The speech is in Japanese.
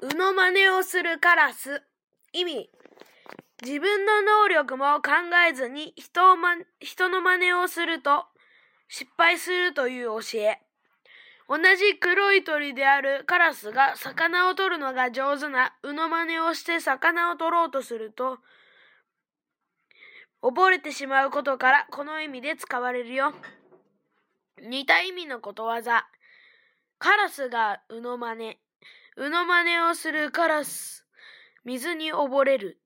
うの真似をするカラス。意味。自分の能力も考えずに人を、ま、人の真似をすると失敗するという教え。同じ黒い鳥であるカラスが魚を取るのが上手なうの真似をして魚を取ろうとすると溺れてしまうことからこの意味で使われるよ。似た意味のことわざ。カラスがうの真似。うのまねをするカラス。水に溺れる。